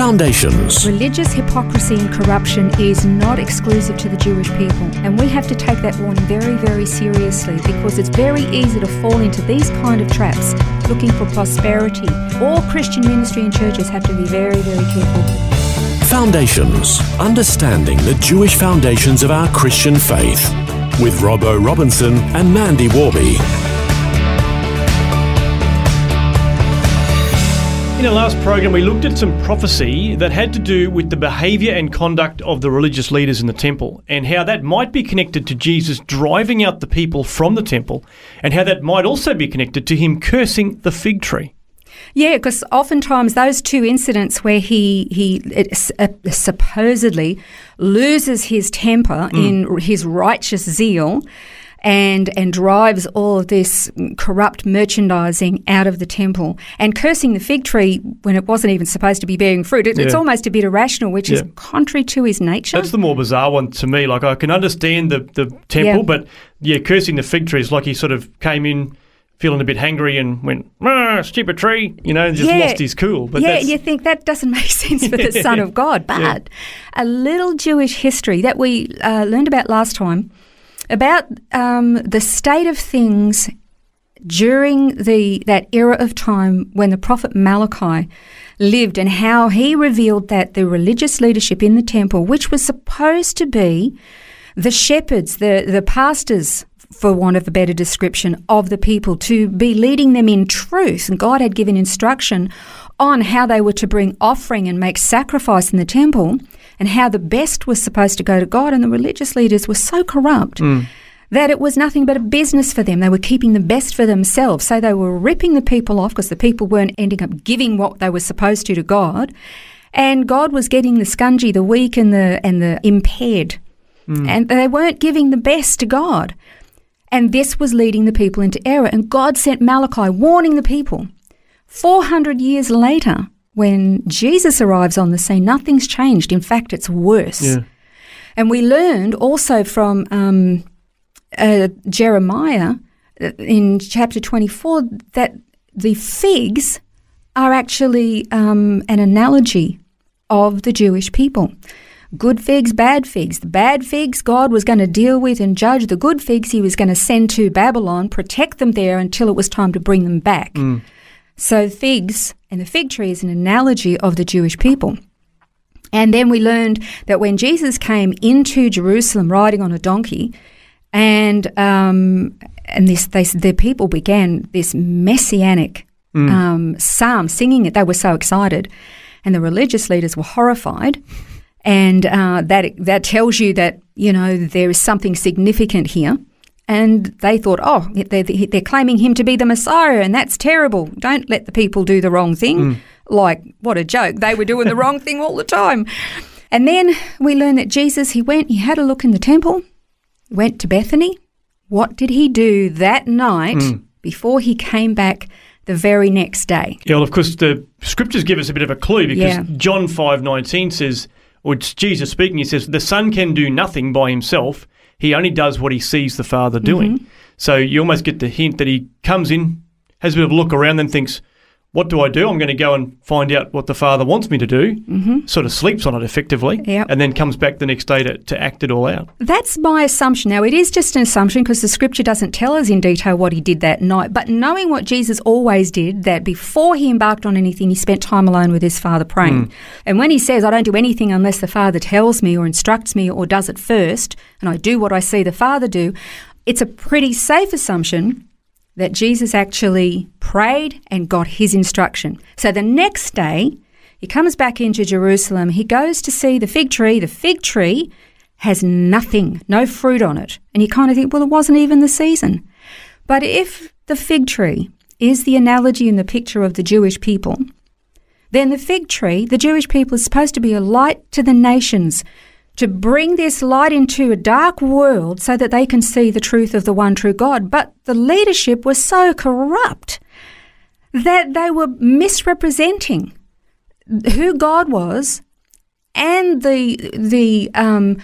Foundations. Religious hypocrisy and corruption is not exclusive to the Jewish people, and we have to take that warning very, very seriously because it's very easy to fall into these kind of traps looking for prosperity. All Christian ministry and churches have to be very, very careful. Foundations. Understanding the Jewish foundations of our Christian faith. With Robbo Robinson and Mandy Warby. In our last program, we looked at some prophecy that had to do with the behaviour and conduct of the religious leaders in the temple and how that might be connected to Jesus driving out the people from the temple and how that might also be connected to him cursing the fig tree. Yeah, because oftentimes those two incidents where he he it, uh, supposedly loses his temper in his righteous zeal and and drives all of this corrupt merchandising out of the temple and cursing the fig tree when it wasn't even supposed to be bearing fruit. It, It's almost a bit irrational, which is contrary to his nature. That's the more bizarre one to me. Like, I can understand the, the temple, Yeah. but yeah, cursing the fig tree is like he sort of came in feeling a bit hangry and went, ah, stupid tree, you know, and just lost his cool. But yeah, you think that doesn't make sense for the Son of God. But Yeah. a little Jewish history that we uh, learned about last time about um, the state of things during the that era of time when the prophet Malachi lived and how he revealed that the religious leadership in the temple, which was supposed to be the shepherds, the, the pastors, for want of a better description, of the people, to be leading them in truth. And God had given instruction on how they were to bring offering and make sacrifice in the temple, and how the best was supposed to go to God. And the religious leaders were so corrupt mm. that it was nothing but a business for them. They were keeping the best for themselves. So they were ripping the people off because the people weren't ending up giving what they were supposed to to God. And God was getting the scungy, the weak, and the and the impaired. Mm. And they weren't giving the best to God. And this was leading the people into error. And God sent Malachi warning the people. 400 years later, when Jesus arrives on the scene, nothing's changed. In fact, it's worse. Yeah. And we learned also from um, uh, Jeremiah uh, in chapter 24 that the figs are actually um, an analogy of the Jewish people. Good figs, bad figs. The bad figs God was going to deal with and judge. The good figs he was going to send to Babylon, protect them there until it was time to bring them back. So figs and the fig tree is an analogy of the Jewish people. And then we learned that when Jesus came into Jerusalem riding on a donkey, and um, and this they, the people began this messianic um, psalm, singing it. They were so excited, and the religious leaders were horrified. And uh, that that tells you that you know there is something significant here. And they thought, oh, they're, they're claiming him to be the Messiah, and that's terrible. Don't let the people do the wrong thing. Mm. Like, what a joke. They were doing the wrong thing all the time. And then we learn that Jesus, he went, he had a look in the temple, went to Bethany. What did he do that night mm. before he came back the very next day? Yeah, well, of course, the scriptures give us a bit of a clue because Yeah. John five nineteen says, or it's Jesus speaking. He says, "The Son can do nothing by himself; he only does what he sees the Father doing." Mm-hmm. So you almost get the hint that he comes in, has a bit of a look around, then thinks, "What do I do? I'm going to go and find out what the Father wants me to do." Mm-hmm. Sort of sleeps on it effectively, Yep. and then comes back the next day to, to act it all out. That's my assumption. Now, it is just an assumption because the scripture doesn't tell us in detail what he did that night. But knowing what Jesus always did, that before he embarked on anything, he spent time alone with his Father praying. And when he says, I don't do anything unless the Father tells me or instructs me or does it first, and I do what I see the Father do, it's a pretty safe assumption that Jesus actually prayed and got his instruction. So the next day, he comes back into Jerusalem. He goes to see the fig tree. The fig tree has nothing, no fruit on it. And you kind of think, well, it wasn't even the season. But if the fig tree is the analogy and the picture of the Jewish people, then the fig tree, the Jewish people, is supposed to be a light to the nations, to bring this light into a dark world so that they can see the truth of the one true God. But the leadership was so corrupt that they were misrepresenting who God was and the the um,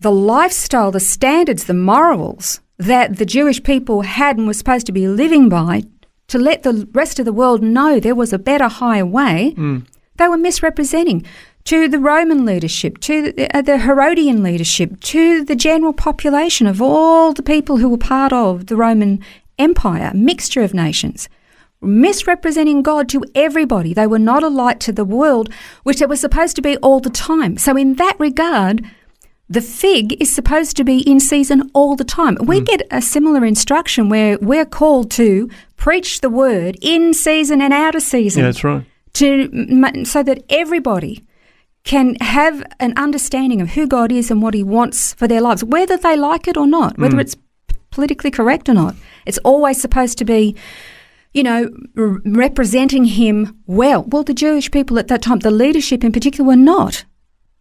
the lifestyle, the standards, the morals that the Jewish people had and were supposed to be living by to let the rest of the world know there was a better, higher way, Mm. they were misrepresenting to the Roman leadership, to the, uh, the Herodian leadership, to the general population of all the people who were part of the Roman Empire, mixture of nations. Misrepresenting God to everybody. They were not a light to the world, which they were supposed to be all the time. So, in that regard, the fig is supposed to be in season all the time. We get a similar instruction where we're called to preach the word in season and out of season Yeah, that's right. to so that everybody can have an understanding of who God is and what He wants for their lives, whether they like it or not, whether mm. it's politically correct or not. It's always supposed to be, you know, r- representing Him well. Well, the Jewish people at that time, the leadership in particular, were not.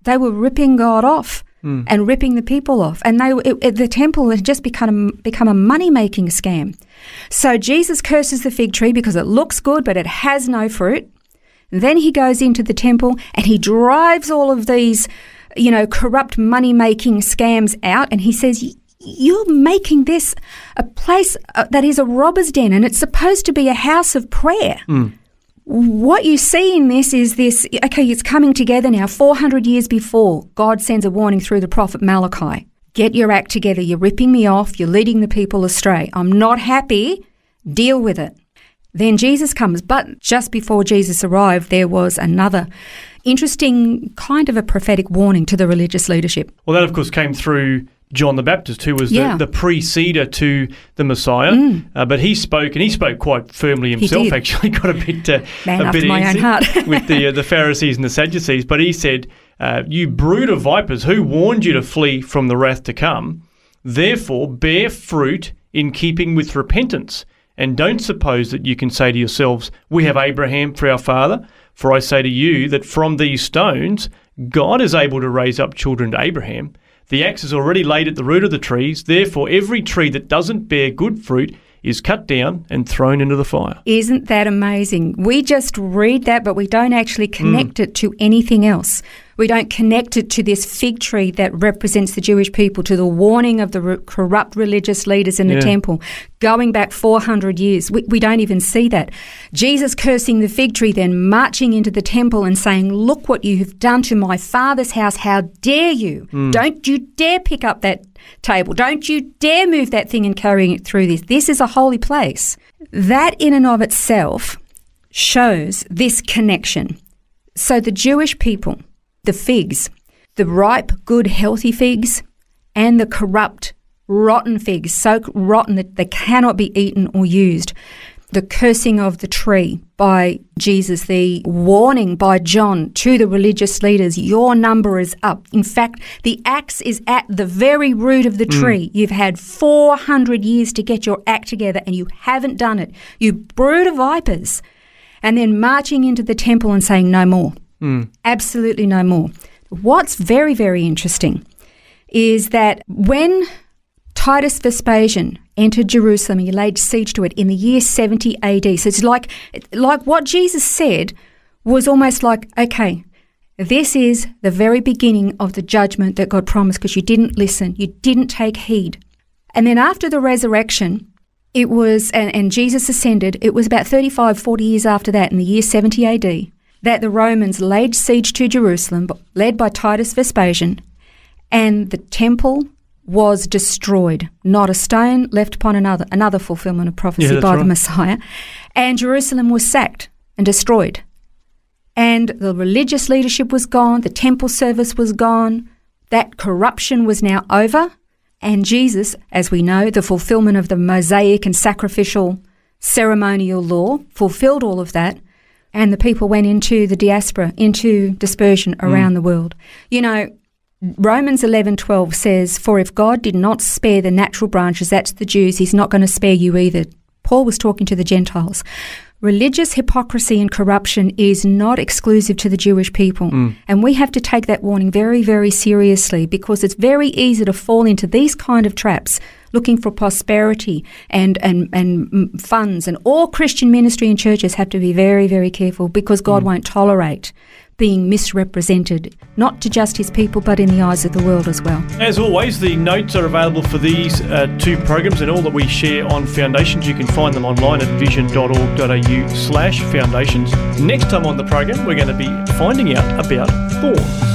They were ripping God off. Mm. And ripping the people off, and they it, it- the temple had just become become a money making scam. So Jesus curses the fig tree because it looks good, but it has no fruit. Then he goes into the temple and he drives all of these, you know, corrupt money making scams out. And he says, You're making this a place uh, that is a robber's den and it's supposed to be a house of prayer. What you see in this is this okay, it's coming together now. 400 years before, God sends a warning through the prophet Malachi Get your act together. You're ripping me off. You're leading the people astray. I'm not happy. Deal with it. Then Jesus comes, but just before Jesus arrived, there was another interesting kind of a prophetic warning to the religious leadership. Well, that of course came through John the Baptist, who was Yeah. Mm. the, the preceder to the Messiah. Uh, but he spoke, and he spoke quite firmly himself. Actually, got a bit uh, Man a bit my own heart. with the uh, the Pharisees and the Sadducees. But he said, uh, "You brood of vipers, who warned you to flee from the wrath to come? Therefore, bear fruit in keeping with repentance." And don't suppose that you can say to yourselves, We have Abraham for our father. For I say to you that from these stones, God is able to raise up children to Abraham. The axe is already laid at the root of the trees. Therefore, every tree that doesn't bear good fruit is cut down and thrown into the fire. Isn't that amazing? We just read that, but we don't actually mm. connect it to anything else. We don't connect it to this fig tree that represents the Jewish people, to the warning of the re- corrupt religious leaders in the Yeah. temple, going back 400 years. We, we don't even see that. Jesus cursing the fig tree, then marching into the temple and saying, Look what you have done to my father's house. How dare you? Hmm. Don't you dare pick up that table. Don't you dare move that thing and carrying it through this. This is a holy place. That in and of itself shows this connection. So the Jewish people, the figs, the ripe, good, healthy figs, and the corrupt, rotten figs, so rotten that they cannot be eaten or used. The cursing of the tree by Jesus, the warning by John to the religious leaders, your number is up. In fact, the axe is at the very root of the hmm. tree. You've had 400 years to get your act together and you haven't done it. You brood of vipers. And then marching into the temple and saying, no more. Absolutely no more. What's very, very interesting is that when Titus Vespasian entered Jerusalem and he laid siege to it in the year 70 AD, so it's like, like what Jesus said was almost like, okay, this is the very beginning of the judgment that God promised because you didn't listen, you didn't take heed. And then after the resurrection, it was, and, and Jesus ascended, it was about 35, 40 years after that, in the year 70 AD, that the Romans laid siege to Jerusalem, led by Titus Vespasian, and the temple was destroyed. Not a stone left upon another, another fulfillment of prophecy Yeah, by the. Messiah. And Jerusalem was sacked and destroyed. And the religious leadership was gone, the temple service was gone, that corruption was now over. And Jesus, as we know, the fulfillment of the Mosaic and sacrificial ceremonial law, fulfilled all of that. And the people went into the diaspora, into dispersion hmm. around the world. You know, Romans 11:12 says, "For if God did not spare the natural branches, that's the Jews, he's not going to spare you either." Paul was talking to the Gentiles. religious hypocrisy and corruption is not exclusive to the Jewish people. Hmm. And we have to take that warning very, very seriously because it's very easy to fall into these kind of traps looking for prosperity and, and, and mm, funds. And all Christian ministry and churches have to be very, very careful because God won't tolerate being misrepresented, not to just his people, but in the eyes of the world as well. As always, the notes are available for these uh, two programs and all that we share on Foundations. You can find them online at vision.org.au slash foundations. Next time on the program, we're going to be finding out about thorns.